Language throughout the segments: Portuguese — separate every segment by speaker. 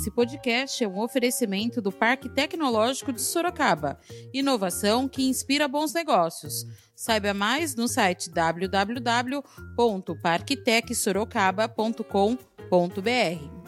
Speaker 1: Esse podcast é um oferecimento do Parque Tecnológico de Sorocaba. Inovação que inspira bons negócios. Saiba mais no site www.parktecsorocaba.com.br.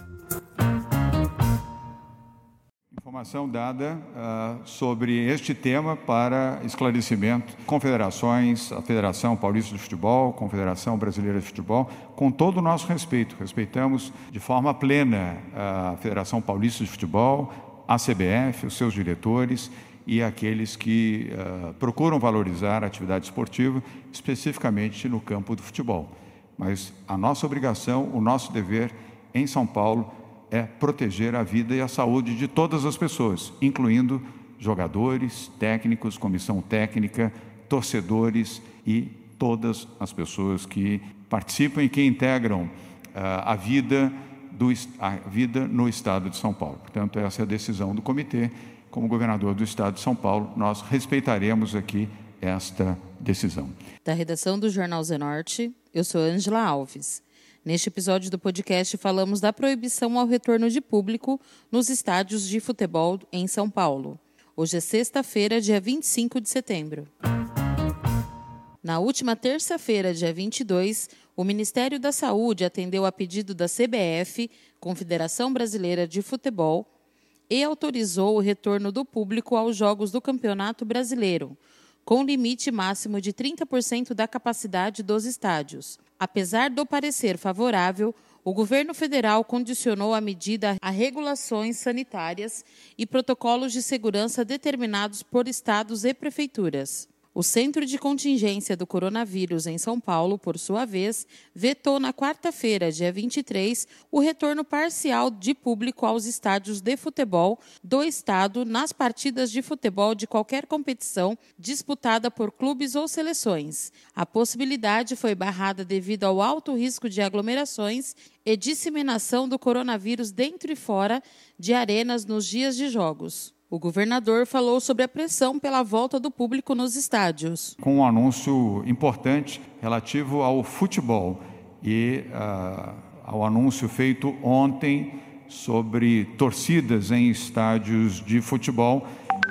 Speaker 2: Informação dada uh, sobre este tema para esclarecimento. Confederações, a Federação Paulista de Futebol, Confederação Brasileira de Futebol, com todo o nosso respeito. Respeitamos de forma plena a Federação Paulista de Futebol, a CBF, os seus diretores e aqueles que uh, procuram valorizar a atividade esportiva, especificamente no campo do futebol. Mas a nossa obrigação, o nosso dever em São Paulo é proteger a vida e a saúde de todas as pessoas, incluindo jogadores, técnicos, comissão técnica, torcedores e todas as pessoas que participam e que integram uh, a vida do, a vida no Estado de São Paulo. Portanto, essa é a decisão do comitê. Como governador do Estado de São Paulo, nós respeitaremos aqui esta decisão.
Speaker 1: Da redação do Jornal Zenorte, eu sou Ângela Alves. Neste episódio do podcast, falamos da proibição ao retorno de público nos estádios de futebol em São Paulo. Hoje é sexta-feira, dia 25 de setembro. Na última terça-feira, dia 22, o Ministério da Saúde atendeu a pedido da CBF, Confederação Brasileira de Futebol, e autorizou o retorno do público aos jogos do Campeonato Brasileiro, com limite máximo de 30% da capacidade dos estádios. Apesar do parecer favorável, o governo federal condicionou a medida a regulações sanitárias e protocolos de segurança determinados por estados e prefeituras. O Centro de Contingência do Coronavírus em São Paulo, por sua vez, vetou na quarta-feira, dia 23, o retorno parcial de público aos estádios de futebol do estado nas partidas de futebol de qualquer competição disputada por clubes ou seleções. A possibilidade foi barrada devido ao alto risco de aglomerações e disseminação do coronavírus dentro e fora de arenas nos dias de jogos. O governador falou sobre a pressão pela volta do público nos estádios.
Speaker 2: Com um anúncio importante relativo ao futebol e uh, ao anúncio feito ontem sobre torcidas em estádios de futebol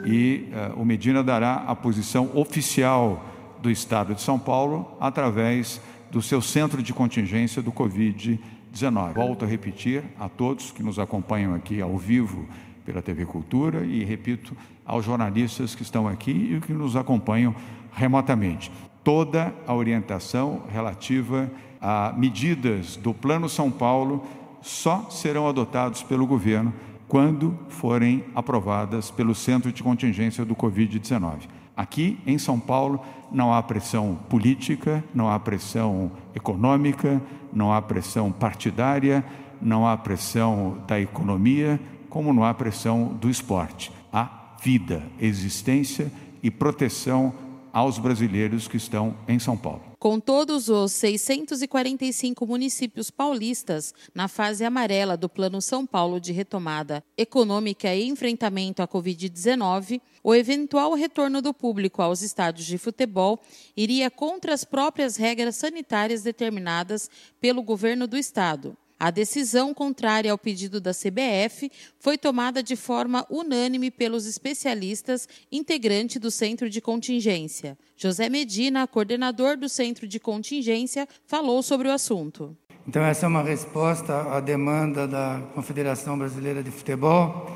Speaker 2: e uh, o Medina dará a posição oficial do Estado de São Paulo através do seu centro de contingência do Covid-19. Volto a repetir a todos que nos acompanham aqui ao vivo pela TV Cultura e, repito, aos jornalistas que estão aqui e que nos acompanham remotamente. Toda a orientação relativa a medidas do Plano São Paulo só serão adotados pelo governo quando forem aprovadas pelo Centro de Contingência do Covid-19. Aqui em São Paulo não há pressão política, não há pressão econômica, não há pressão partidária, não há pressão da economia, como não há pressão do esporte. Há vida, existência e proteção aos brasileiros que estão em São Paulo.
Speaker 1: Com todos os 645 municípios paulistas na fase amarela do Plano São Paulo de retomada econômica e enfrentamento à Covid-19, o eventual retorno do público aos estádios de futebol iria contra as próprias regras sanitárias determinadas pelo governo do estado. A decisão contrária ao pedido da CBF foi tomada de forma unânime pelos especialistas integrantes do Centro de Contingência. José Medina, coordenador do Centro de Contingência, falou sobre o assunto.
Speaker 3: Então, essa é uma resposta à demanda da Confederação Brasileira de Futebol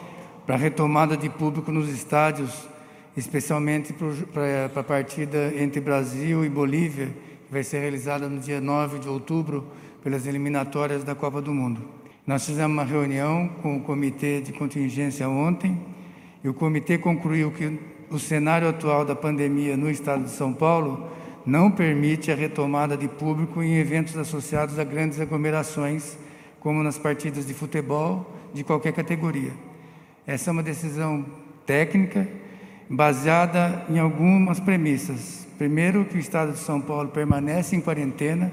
Speaker 3: para retomada de público nos estádios, especialmente para a partida entre Brasil e Bolívia, que vai ser realizada no dia 9 de outubro pelas eliminatórias da Copa do Mundo. Nós fizemos uma reunião com o comitê de contingência ontem e o comitê concluiu que o cenário atual da pandemia no estado de São Paulo não permite a retomada de público em eventos associados a grandes aglomerações, como nas partidas de futebol de qualquer categoria. Essa é uma decisão técnica baseada em algumas premissas. Primeiro, que o estado de São Paulo permanece em quarentena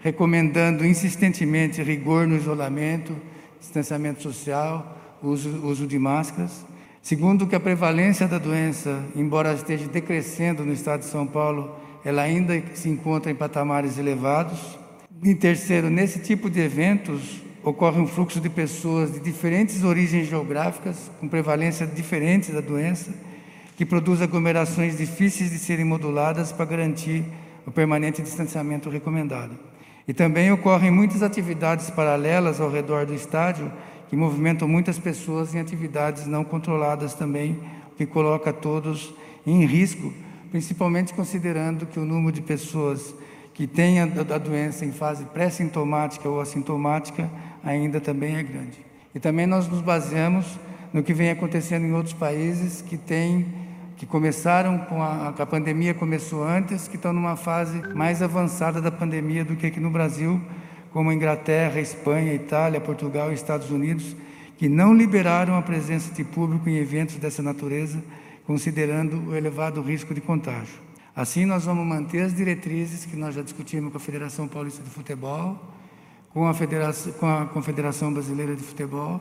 Speaker 3: recomendando insistentemente rigor no isolamento, distanciamento social, uso, uso de máscaras. Segundo, que a prevalência da doença, embora esteja decrescendo no estado de São Paulo, ela ainda se encontra em patamares elevados. Em terceiro, nesse tipo de eventos, ocorre um fluxo de pessoas de diferentes origens geográficas, com prevalência diferente da doença, que produz aglomerações difíceis de serem moduladas para garantir o permanente distanciamento recomendado. E também ocorrem muitas atividades paralelas ao redor do estádio que movimentam muitas pessoas em atividades não controladas também, o que coloca todos em risco, principalmente considerando que o número de pessoas que têm a, a doença em fase pré-sintomática ou assintomática ainda também é grande. E também nós nos baseamos no que vem acontecendo em outros países que têm que começaram com a, a pandemia começou antes, que estão numa fase mais avançada da pandemia do que aqui no Brasil, como Inglaterra, Espanha, Itália, Portugal e Estados Unidos, que não liberaram a presença de público em eventos dessa natureza, considerando o elevado risco de contágio. Assim, nós vamos manter as diretrizes que nós já discutimos com a Federação Paulista de Futebol, com a, Federação, com a Confederação Brasileira de Futebol,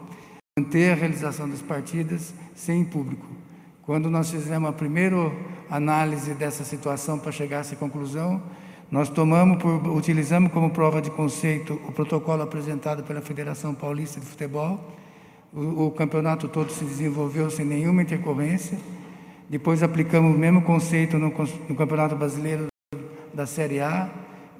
Speaker 3: manter a realização das partidas sem público. Quando nós fizemos a primeira análise dessa situação para chegar a essa conclusão, nós tomamos, por, utilizamos como prova de conceito o protocolo apresentado pela Federação Paulista de Futebol. O, o campeonato todo se desenvolveu sem nenhuma intercorrência. Depois aplicamos o mesmo conceito no, no Campeonato Brasileiro da Série A,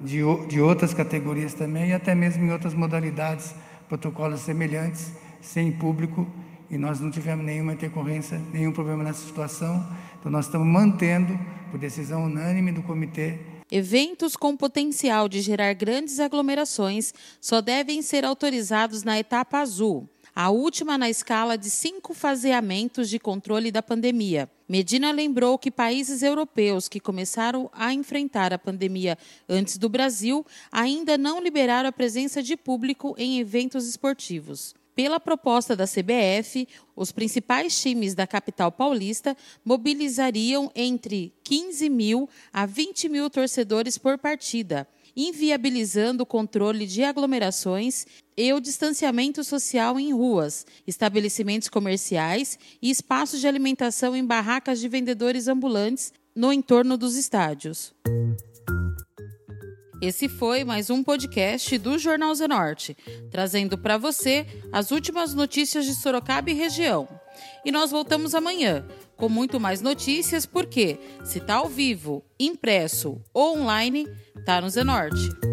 Speaker 3: de, de outras categorias também, e até mesmo em outras modalidades, protocolos semelhantes, sem público e nós não tivemos nenhuma intercorrência, nenhum problema nessa situação. Então, nós estamos mantendo, por decisão unânime do comitê,
Speaker 1: Eventos com potencial de gerar grandes aglomerações só devem ser autorizados na etapa azul, a última na escala de cinco faseamentos de controle da pandemia. Medina lembrou que países europeus que começaram a enfrentar a pandemia antes do Brasil ainda não liberaram a presença de público em eventos esportivos. Pela proposta da CBF, os principais times da capital paulista mobilizariam entre 15 mil a 20 mil torcedores por partida, inviabilizando o controle de aglomerações e o distanciamento social em ruas, estabelecimentos comerciais e espaços de alimentação em barracas de vendedores ambulantes no entorno dos estádios. Esse foi mais um podcast do Jornal Zenorte, trazendo para você as últimas notícias de Sorocaba e região. E nós voltamos amanhã com muito mais notícias, porque se está ao vivo, impresso ou online, tá no Zenorte.